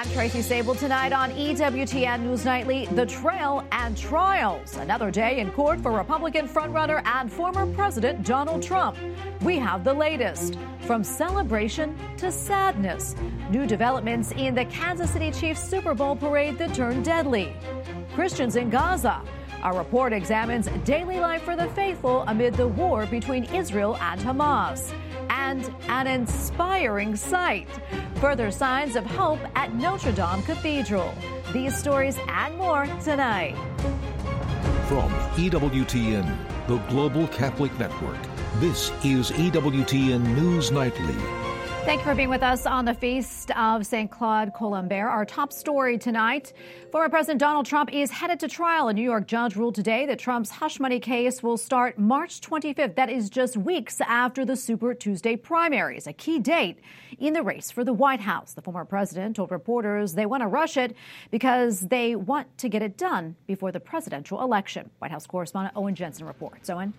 I'm Tracy Sabol tonight on EWTN News Nightly, The Trail and Trials. Another day in court for Republican frontrunner and former President Donald Trump. We have the latest from celebration to sadness. New developments in the Kansas City Chiefs Super Bowl parade that turned deadly. Christians in Gaza. Our report examines daily life for the faithful amid the war between Israel and Hamas and an inspiring sight. Further signs of hope at Notre Dame Cathedral. These stories and more tonight. From EWTN, the Global Catholic Network, this is EWTN News Nightly. Thank you for being with us on the feast of St. Claude Colombière. Our top story tonight former President Donald Trump is headed to trial. A New York judge ruled today that Trump's hush money case will start March 25th. That is just weeks after the Super Tuesday primaries, a key date in the race for the White House. The former president told reporters they want to rush it because they want to get it done before the presidential election. White House correspondent Owen Jensen reports. Owen?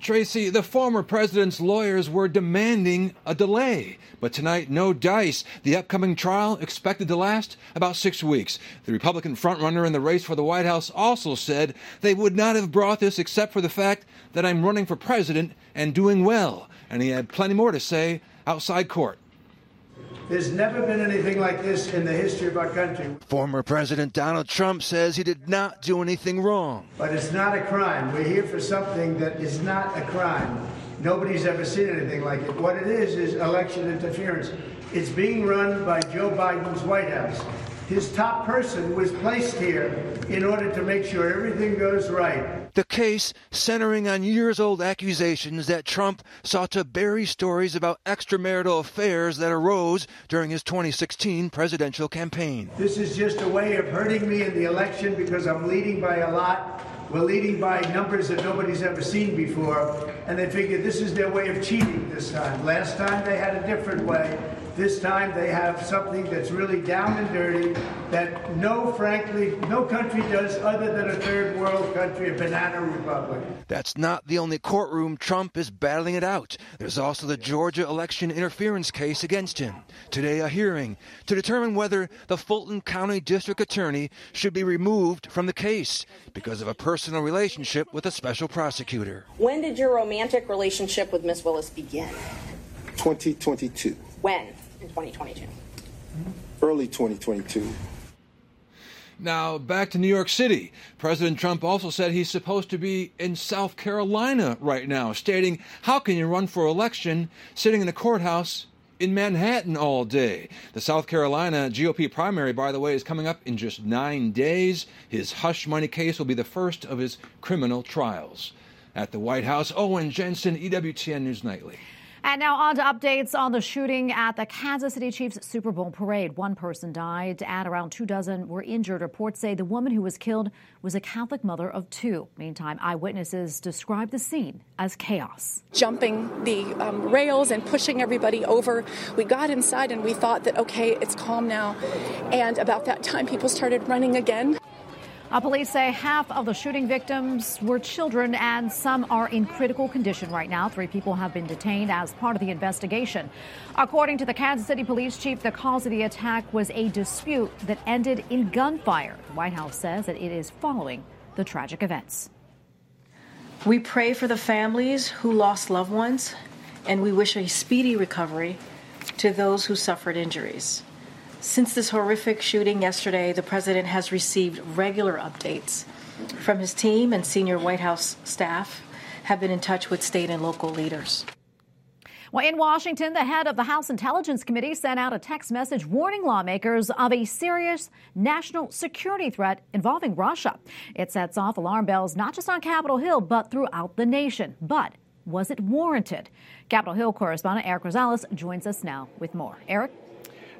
Tracy, the former president's lawyers were demanding a delay. But tonight, no dice. The upcoming trial expected to last about six weeks. The Republican frontrunner in the race for the White House also said they would not have brought this except for the fact that I'm running for president and doing well. And he had plenty more to say outside court. There's never been anything like this in the history of our country. Former President Donald Trump says he did not do anything wrong. But it's not a crime. We're here for something that is not a crime. Nobody's ever seen anything like it. What it is is election interference. It's being run by Joe Biden's White House. His top person was placed here in order to make sure everything goes right. The case centering on years old accusations that Trump sought to bury stories about extramarital affairs that arose during his 2016 presidential campaign. This is just a way of hurting me in the election because I'm leading by a lot. We're leading by numbers that nobody's ever seen before. And they figured this is their way of cheating this time. Last time they had a different way. This time they have something that's really down and dirty that no, frankly, no country does other than a third world country, a banana republic. That's not the only courtroom Trump is battling it out. There's also the Georgia election interference case against him. Today, a hearing to determine whether the Fulton County District Attorney should be removed from the case because of a personal relationship with a special prosecutor. When did your romantic relationship with Miss Willis begin? 2022. When? In 2022? Early 2022. Now, back to New York City. President Trump also said he's supposed to be in South Carolina right now, stating, How can you run for election sitting in a courthouse in Manhattan all day? The South Carolina GOP primary, by the way, is coming up in just nine days. His hush money case will be the first of his criminal trials. At the White House, Owen Jensen, EWTN News Nightly. And now on to updates on the shooting at the Kansas City Chiefs Super Bowl parade. One person died and around two dozen were injured. Reports say the woman who was killed was a Catholic mother of two. Meantime, eyewitnesses describe the scene as chaos. Jumping the um, rails and pushing everybody over. We got inside and we thought that, okay, it's calm now. And about that time, people started running again. Uh, police say half of the shooting victims were children and some are in critical condition right now. Three people have been detained as part of the investigation. According to the Kansas City police chief, the cause of the attack was a dispute that ended in gunfire. The White House says that it is following the tragic events. We pray for the families who lost loved ones, and we wish a speedy recovery to those who suffered injuries. Since this horrific shooting yesterday, the president has received regular updates from his team and senior White House staff have been in touch with state and local leaders. Well, in Washington, the head of the House Intelligence Committee sent out a text message warning lawmakers of a serious national security threat involving Russia. It sets off alarm bells not just on Capitol Hill, but throughout the nation. But was it warranted? Capitol Hill correspondent Erik Rosales joins us now with more. Erik?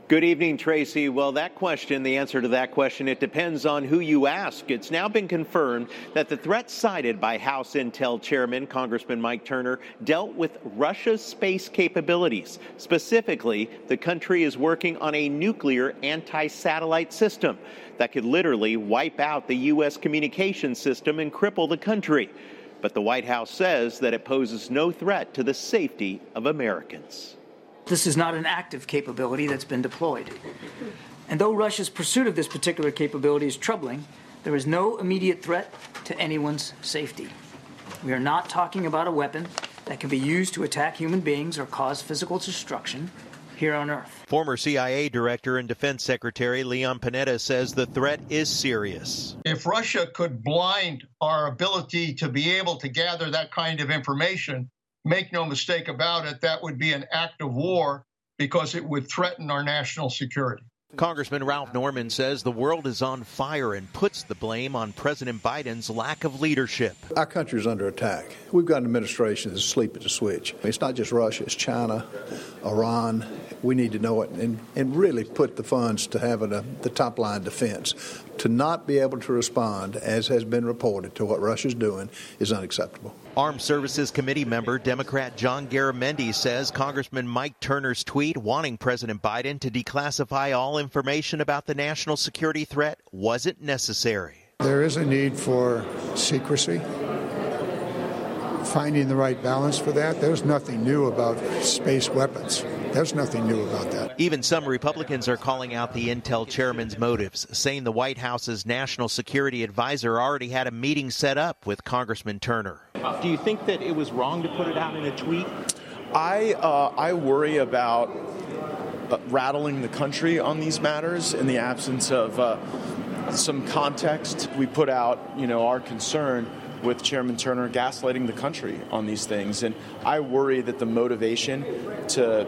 Good evening, Tracy. Well, that question, the answer to that question, it depends on who you ask. It's now been confirmed that the threat cited by House Intel Chairman Congressman Mike Turner dealt with Russia's space capabilities. Specifically, the country is working on a nuclear anti satellite system that could literally wipe out the U.S. communication system and cripple the country. But the White House says that it poses no threat to the safety of Americans. This is not an active capability that's been deployed. And though Russia's pursuit of this particular capability is troubling, there is no immediate threat to anyone's safety. We are not talking about a weapon that can be used to attack human beings or cause physical destruction here on Earth. Former CIA Director and Defense Secretary Leon Panetta says the threat is serious. If Russia could blind our ability to be able to gather that kind of information, make no mistake about it, that would be an act of war because it would threaten our national security. Congressman Ralph Norman says the world is on fire and puts the blame on President Biden's lack of leadership. Our country is under attack. We've got an administration that's asleep at the switch. It's not just Russia, it's China, Iran. We need to know it and, and really put the funds to having a, the top line defense. To not be able to respond, as has been reported, to what Russia's doing is unacceptable. Armed Services Committee member Democrat John Garamendi says Congressman Mike Turner's tweet wanting President Biden to declassify all information about the national security threat wasn't necessary. There is a need for secrecy. Finding the right balance for that. There's nothing new about space weapons. There's nothing new about that. Even some Republicans are calling out the Intel chairman's motives, saying the White House's national security advisor already had a meeting set up with Congressman Turner. Do you think that it was wrong to put it out in a tweet? I uh, I worry about uh, rattling the country on these matters in the absence of uh, some context. We put out, you know, our concern with Chairman Turner gaslighting the country on these things, and I worry that the motivation to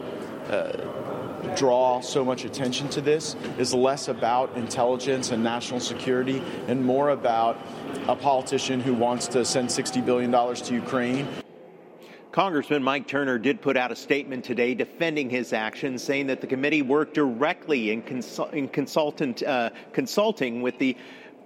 uh, draw so much attention to this is less about intelligence and national security and more about a politician who wants to send $60 billion to Ukraine. Congressman Mike Turner did put out a statement today defending his actions, saying that the committee worked directly in, consul- in consultant, uh, consulting with the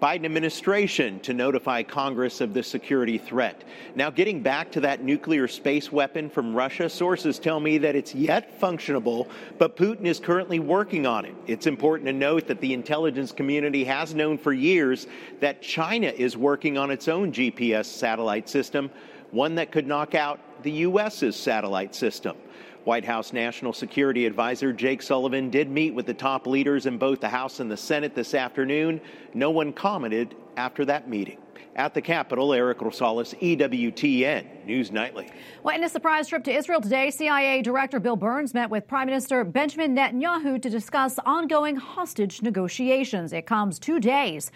Biden administration to notify Congress of the security threat. Now, getting back to that nuclear space weapon from Russia, sources tell me that it's yet functionable, but Putin is currently working on it. It's important to note that the intelligence community has known for years that China is working on its own GPS satellite system, one that could knock out the U.S.'s satellite system. White House National Security Advisor Jake Sullivan did meet with the top leaders in both the House and the Senate this afternoon. No one commented after that meeting. At the Capitol, Erik Rosales, EWTN News Nightly. Well, in a surprise trip to Israel today, CIA Director Bill Burns met with Prime Minister Benjamin Netanyahu to discuss ongoing hostage negotiations. It comes two days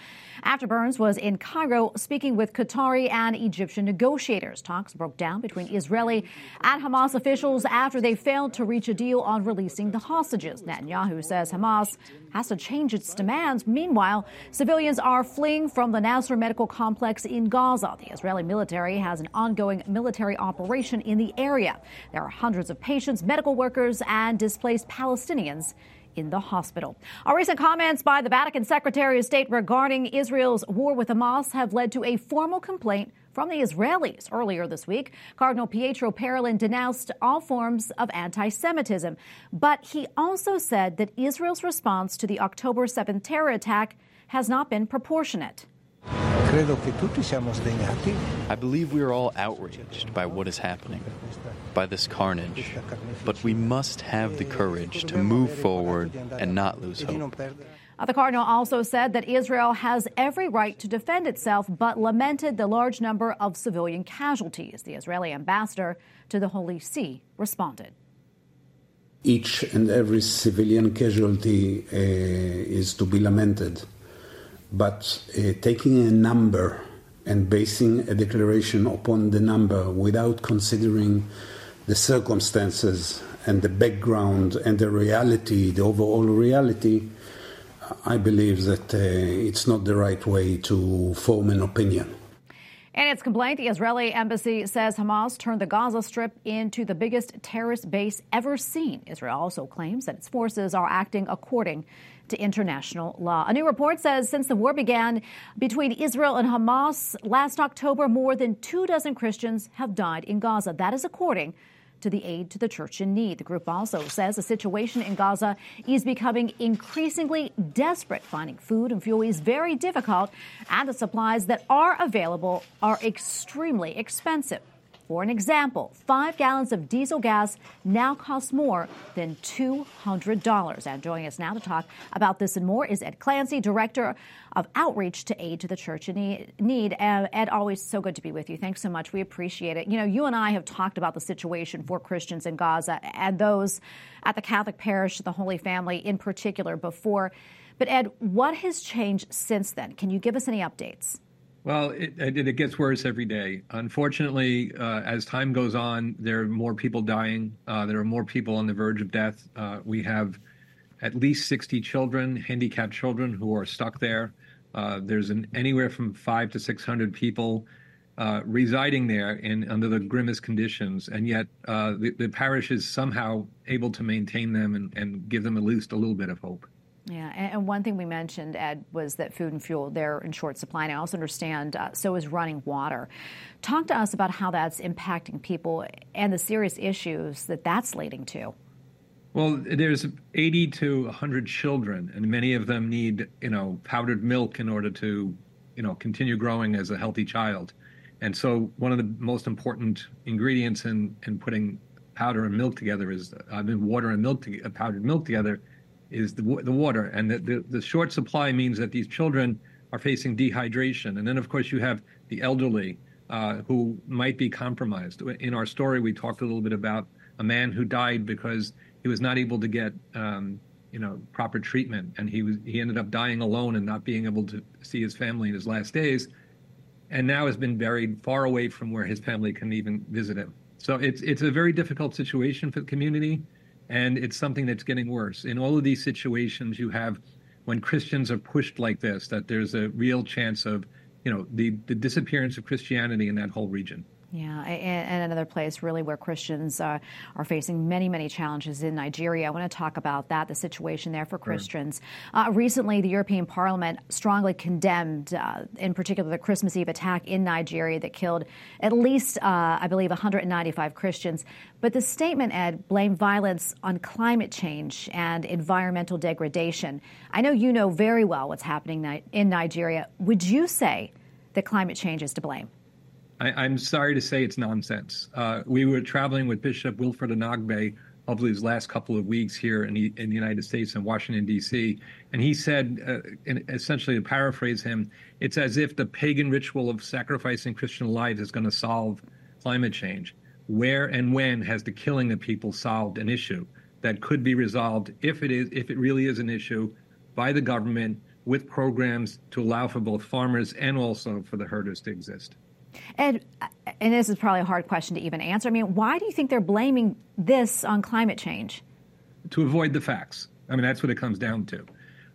after Burns was in Cairo speaking with Qatari and Egyptian negotiators. Talks broke down between Israeli and Hamas officials after they failed to reach a deal on releasing the hostages. Netanyahu says Hamas has to change its demands. Meanwhile, civilians are fleeing from the Nasser medical complex in Gaza. The Israeli military has an ongoing military operation in the area. There are hundreds of patients, medical workers, and displaced Palestinians in the hospital. Our recent comments by the Vatican Secretary of State regarding Israel's war with Hamas have led to a formal complaint from the Israelis. Earlier this week, Cardinal Pietro Parolin denounced all forms of anti Semitism. But he also said that Israel's response to the October 7th terror attack has not been proportionate. I believe we are all outraged by what is happening, by this carnage, but we must have the courage to move forward and not lose hope. The cardinal also said that Israel has every right to defend itself, but lamented the large number of civilian casualties. The Israeli ambassador to the Holy See responded. Each and every civilian casualty uh, is to be lamented, but uh, taking a number and basing a declaration upon the number without considering the circumstances and the background and the reality, the overall reality, I believe that uh, it's not the right way to form an opinion. In its complaint, the Israeli embassy says Hamas turned the Gaza Strip into the biggest terrorist base ever seen. Israel also claims that its forces are acting according to international law. A new report says since the war began between Israel and Hamas last October, more than two dozen Christians have died in Gaza. That is according to the aid to the church in need. The group also says the situation in Gaza is becoming increasingly desperate. Finding food and fuel is very difficult, and the supplies that are available are extremely expensive. For an example, five gallons of diesel gas now costs more than $200. And joining us now to talk about this and more is Ed Clancy, Director of Outreach to Aid to the Church in Need. Uh, Ed, always so good to be with you. Thanks so much. We appreciate it. You know, you and I have talked about the situation for Christians in Gaza and those at the Catholic parish, the Holy Family in particular, before. But, Ed, what has changed since then? Can you give us any updates? Well, it, it, gets worse every day. Unfortunately, uh, as time goes on, there are more people dying. Uh, there are more people on the verge of death. Uh, we have at least 60 children, handicapped children, who are stuck there. Uh, there's an, anywhere from five to 600 people uh, residing there in under the grimmest conditions, and yet uh, the, the, parish is somehow able to maintain them and, and give them at least a little bit of hope. Yeah, and one thing we mentioned, Ed, was that food and fuel they're in short supply. And I also understand uh, so is running water. Talk to us about how that's impacting people and the serious issues that that's leading to. Well, there's 80 to 100 children, and many of them need, you know, powdered milk in order to, you know, continue growing as a healthy child. And so, one of the most important ingredients in in putting powder and milk together is, I mean, water and milk, to, powdered milk together is the, the water. And the, the, the short supply means that these children are facing dehydration. And then, of course, you have the elderly uh, who might be compromised. In our story, we talked a little bit about a man who died because he was not able to get, um, you know, proper treatment, and he was he ended up dying alone and not being able to see his family in his last days, and now has been buried far away from where his family can even visit him. So it's it's a very difficult situation for the community and it's something that's getting worse. In all of these situations, you have when Christians are pushed like this, that there's a real chance of, you know, the, the disappearance of Christianity in that whole region. Yeah, and, another place really where Christians uh, are facing many, many challenges in Nigeria. I want to talk about that, the situation there for Christians. Uh, recently, the European Parliament strongly condemned, uh, in particular, the Christmas Eve attack in Nigeria that killed at least, uh, I believe, 195 Christians. But the statement, Ed, blamed violence on climate change and environmental degradation. I know you know very well what's happening in Nigeria. Would you say that climate change is to blame? I, am sorry to say it's nonsense. Uh, we were traveling with Bishop Wilfred Anagbe over these last couple of weeks here in the, in the United States in Washington, D.C., and he said, uh, essentially to paraphrase him, it's as if the pagan ritual of sacrificing Christian lives is going to solve climate change. Where and when has the killing of people solved an issue that could be resolved if it is if it really is an issue by the government with programs to allow for both farmers and also for the herders to exist? And and this is probably a hard question to even answer. I mean, why do you think they're blaming this on climate change? To avoid the facts. I mean, that's what it comes down to.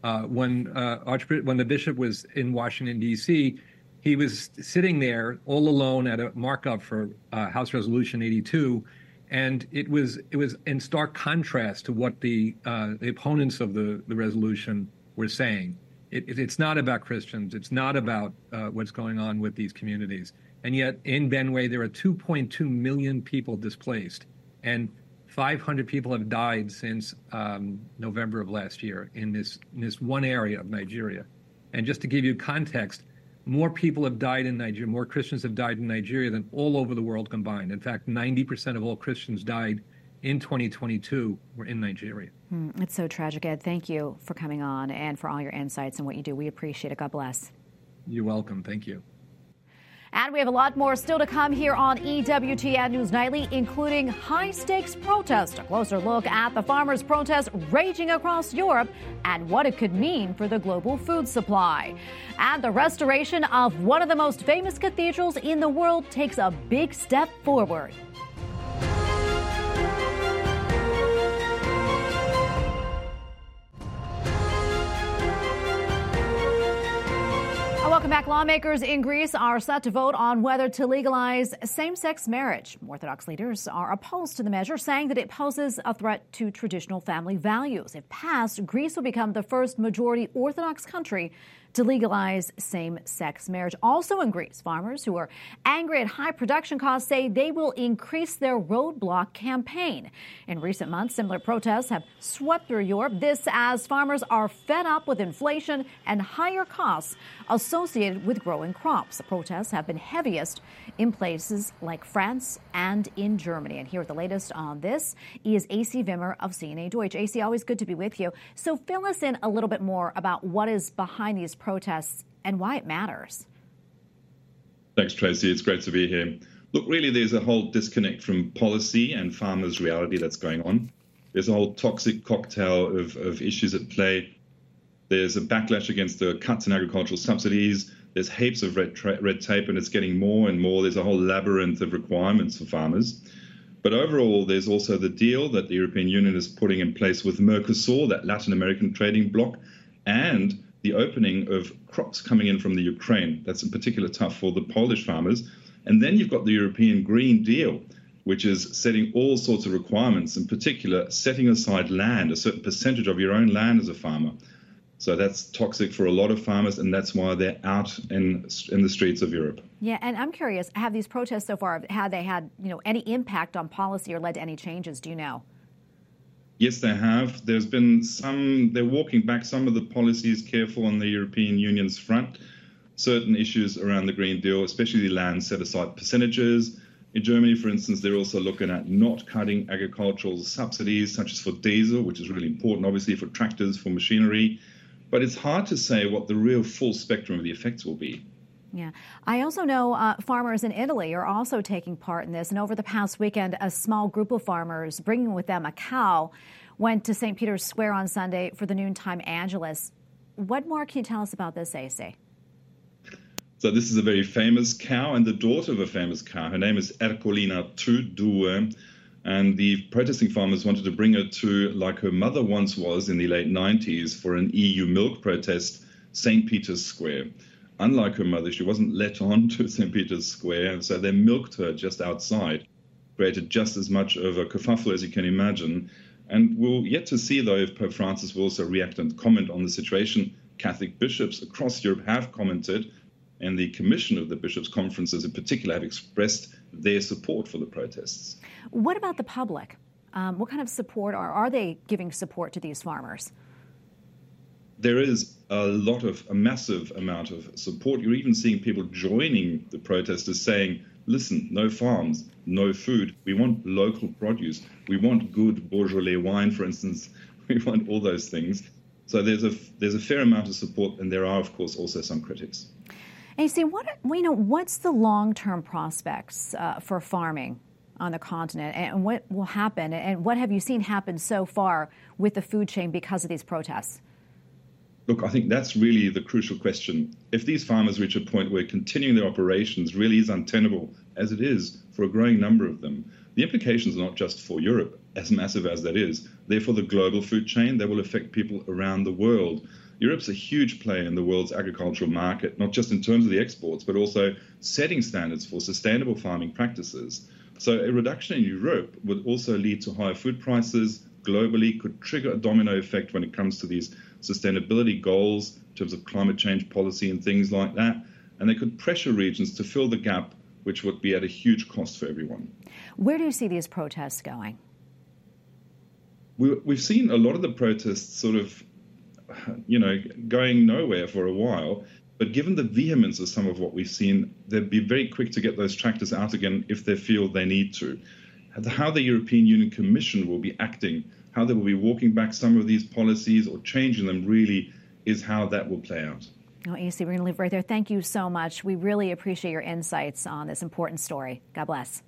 Uh, when uh, Archbishop, when the bishop was in Washington D.C., he was sitting there all alone at a markup for uh, House Resolution 82, and it was it was in stark contrast to what the uh, the opponents of the the resolution were saying. It, it, it's not about Christians. It's not about uh, what's going on with these communities. And yet in Benue, there are 2.2 million people displaced, and 500 people have died since um, November of last year in this, in this one area of Nigeria. And just to give you context, more people have died in Nigeria, more Christians have died in Nigeria than all over the world combined. In fact, 90% of all Christians died in 2022 were in Nigeria. Hmm, it's so tragic, Ed. Thank you for coming on and for all your insights and what you do. We appreciate it. God bless. You're welcome. Thank you. And we have a lot more still to come here on EWTN News Nightly, including high stakes protest, a closer look at the farmers' protest raging across Europe and what it could mean for the global food supply. And the restoration of one of the most famous cathedrals in the world takes a big step forward. Welcome back. Lawmakers in Greece are set to vote on whether to legalize same sex marriage. Orthodox leaders are opposed to the measure, saying that it poses a threat to traditional family values. If passed, Greece will become the first majority Orthodox country to legalize same sex marriage. Also in Greece, farmers who are angry at high production costs say they will increase their roadblock campaign. In recent months, similar protests have swept through Europe. This as farmers are fed up with inflation and higher costs associated with growing crops. The protests have been heaviest in places like France and in Germany. And here with the latest on this is AC Wimmer of CNA Deutsch. AC, always good to be with you. So fill us in a little bit more about what is behind these protests and why it matters. Thanks, Tracy. It's great to be here. Look, really, there's a whole disconnect from policy and farmers' reality that's going on. There's a whole toxic cocktail of, of issues at play. There's a backlash against the cuts in agricultural subsidies. There's heaps of red, tra- red tape, and it's getting more and more. There's a whole labyrinth of requirements for farmers. But overall, there's also the deal that the European Union is putting in place with Mercosur, that Latin American trading bloc, and the opening of crops coming in from the Ukraine. That's in particular tough for the Polish farmers. And then you've got the European Green Deal, which is setting all sorts of requirements, in particular, setting aside land, a certain percentage of your own land as a farmer. So that's toxic for a lot of farmers, and that's why they're out in in the streets of Europe. Yeah, and I'm curious: have these protests so far had they had you know any impact on policy or led to any changes? Do you know? Yes, they have. There's been some. They're walking back some of the policies careful on the European Union's front. Certain issues around the Green Deal, especially the land set aside percentages. In Germany, for instance, they're also looking at not cutting agricultural subsidies, such as for diesel, which is really important, obviously, for tractors, for machinery. But it's hard to say what the real full spectrum of the effects will be. Yeah. I also know uh, farmers in Italy are also taking part in this. And over the past weekend, a small group of farmers, bringing with them a cow, went to St. Peter's Square on Sunday for the noontime Angelus. What more can you tell us about this, AC? So this is a very famous cow and the daughter of a famous cow. Her name is Ercolina Tudue. And the protesting farmers wanted to bring her to, like her mother once was in the late 90s, for an EU milk protest, St. Peter's Square. Unlike her mother, she wasn't let on to St. Peter's Square, and so they milked her just outside, created just as much of a kerfuffle as you can imagine. And we'll yet to see, though, if Pope Francis will also react and comment on the situation. Catholic bishops across Europe have commented, and the Commission of the Bishops' Conferences in particular have expressed their support for the protests. What about the public? Um, what kind of support are, are they giving support to these farmers? There is a lot of, a massive amount of support. You're even seeing people joining the protesters saying, listen, no farms, no food. We want local produce. We want good Beaujolais wine, for instance. We want all those things. So there's a, there's a fair amount of support, and there are, of course, also some critics. AC, what you know, what's the long-term prospects uh, for farming on the continent, and what will happen, and what have you seen happen so far with the food chain because of these protests? Look, I think that's really the crucial question. If these farmers reach a point where continuing their operations really is untenable, as it is for a growing number of them, the implications are not just for Europe, as massive as that is, they're for the global food chain. They will affect people around the world. Europe's a huge player in the world's agricultural market, not just in terms of the exports, but also setting standards for sustainable farming practices. So a reduction in Europe would also lead to higher food prices globally, could trigger a domino effect when it comes to these sustainability goals in terms of climate change policy and things like that. And they could pressure regions to fill the gap, which would be at a huge cost for everyone. Where do you see these protests going? We, we've seen a lot of the protests sort of, you know, going nowhere for a while. But given the vehemence of some of what we've seen, they'd be very quick to get those tractors out again if they feel they need to. How the European Union Commission will be acting how they will be walking back some of these policies or changing them really is how that will play out. Oh, AC, we're going to leave right there. Thank you so much. We really appreciate your insights on this important story. God bless.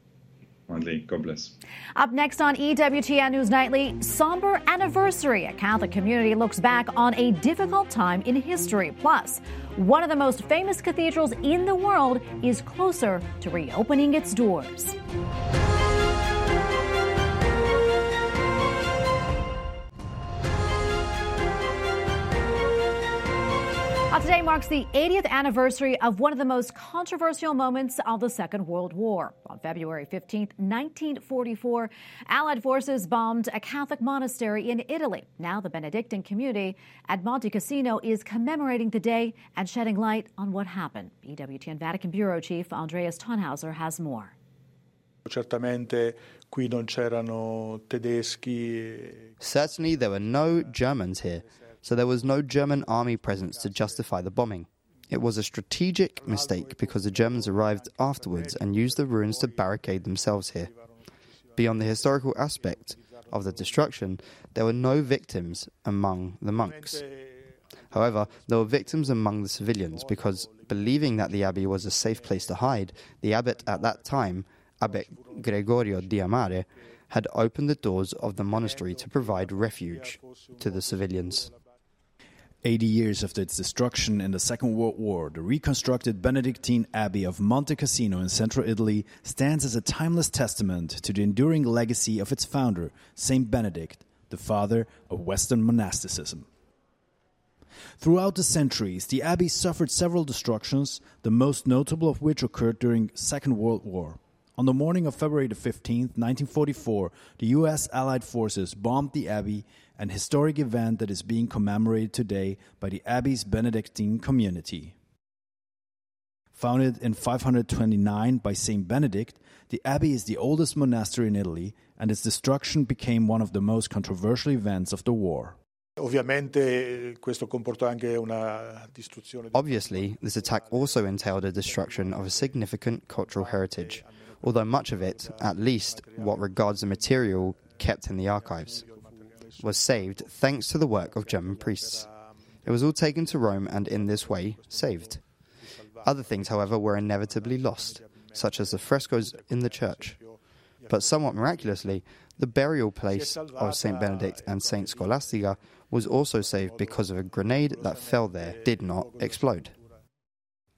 Finally, God bless. Up next on EWTN News Nightly, somber anniversary. A Catholic community looks back on a difficult time in history. Plus, one of the most famous cathedrals in the world is closer to reopening its doors. Today marks the 80th anniversary of one of the most controversial moments of the Second World War. On February 15, 1944, Allied forces bombed a Catholic monastery in Italy. Now the Benedictine community at Monte Cassino is commemorating the day and shedding light on what happened. EWTN Vatican Bureau Chief Andreas Thonhauser has more. Certamente qui non c'erano tedeschi. Eh. Certainly there were no Germans here so there was no German army presence to justify the bombing. It was a strategic mistake because the Germans arrived afterwards and used the ruins to barricade themselves here. Beyond the historical aspect of the destruction, there were no victims among the monks. However, there were victims among the civilians because, believing that the abbey was a safe place to hide, the abbot at that time, Abbot Gregorio Diamare, had opened the doors of the monastery to provide refuge to the civilians. 80 years after its destruction in the Second World War, the reconstructed Benedictine Abbey of Monte Cassino in central Italy stands as a timeless testament to the enduring legacy of its founder, Saint Benedict, the father of Western monasticism. Throughout the centuries, the abbey suffered several destructions, the most notable of which occurred during Second World War. On the morning of February 15, 1944, the U.S. Allied forces bombed the Abbey, an historic event that is being commemorated today by the Abbey's Benedictine community. Founded in 529 by Saint Benedict, the Abbey is the oldest monastery in Italy, and its destruction became one of the most controversial events of the war. Obviously, this attack also entailed a destruction of a significant cultural heritage although much of it, at least what regards the material kept in the archives, was saved thanks to the work of German priests. It was all taken to Rome and in this way saved. Other things, however, were inevitably lost, such as the frescoes in the church. But somewhat miraculously, the burial place of Saint Benedict and Saint Scholastica was also saved because of a grenade that fell there did not explode.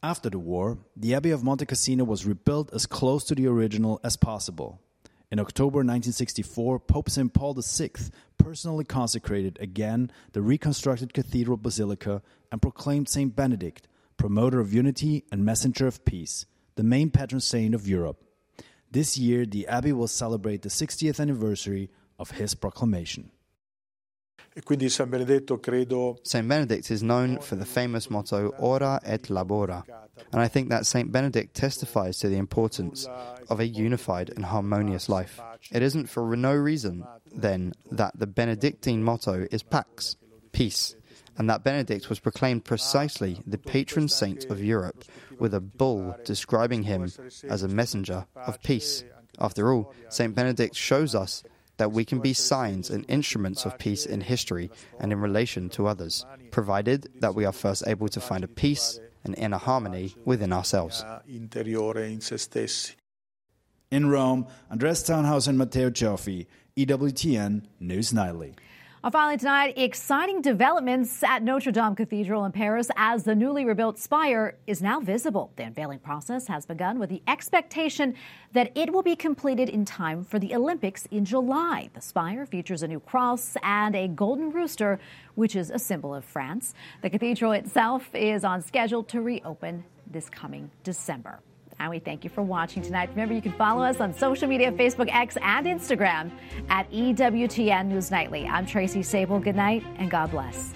After the war, the Abbey of Monte Cassino was rebuilt as close to the original as possible. In October 1964, Pope St. Paul VI personally consecrated again the reconstructed cathedral basilica and proclaimed St. Benedict, promoter of unity and messenger of peace, the main patron saint of Europe. This year, the Abbey will celebrate the 60th anniversary of his proclamation. Saint Benedict is known for the famous motto Ora et Labora, and I think that Saint Benedict testifies to the importance of a unified and harmonious life. It isn't for no reason, then, that the Benedictine motto is Pax, peace, and that Benedict was proclaimed precisely the patron saint of Europe, with a bull describing him as a messenger of peace. After all, Saint Benedict shows us that we can be signs and instruments of peace in history and in relation to others, provided that we are first able to find a peace and inner harmony within ourselves. In Rome, Andreas Thonhauser and Matteo Cioffi, EWTN News Nightly. Finally tonight, exciting developments at Notre Dame Cathedral in Paris as the newly rebuilt spire is now visible. The unveiling process has begun with the expectation that it will be completed in time for the Olympics in July. The spire features a new cross and a golden rooster, which is a symbol of France. The cathedral itself is on schedule to reopen this coming December. And we thank you for watching tonight. Remember, you can follow us on social media Facebook, X, and Instagram at EWTN News Nightly. I'm Tracy Sabol. Good night and God bless.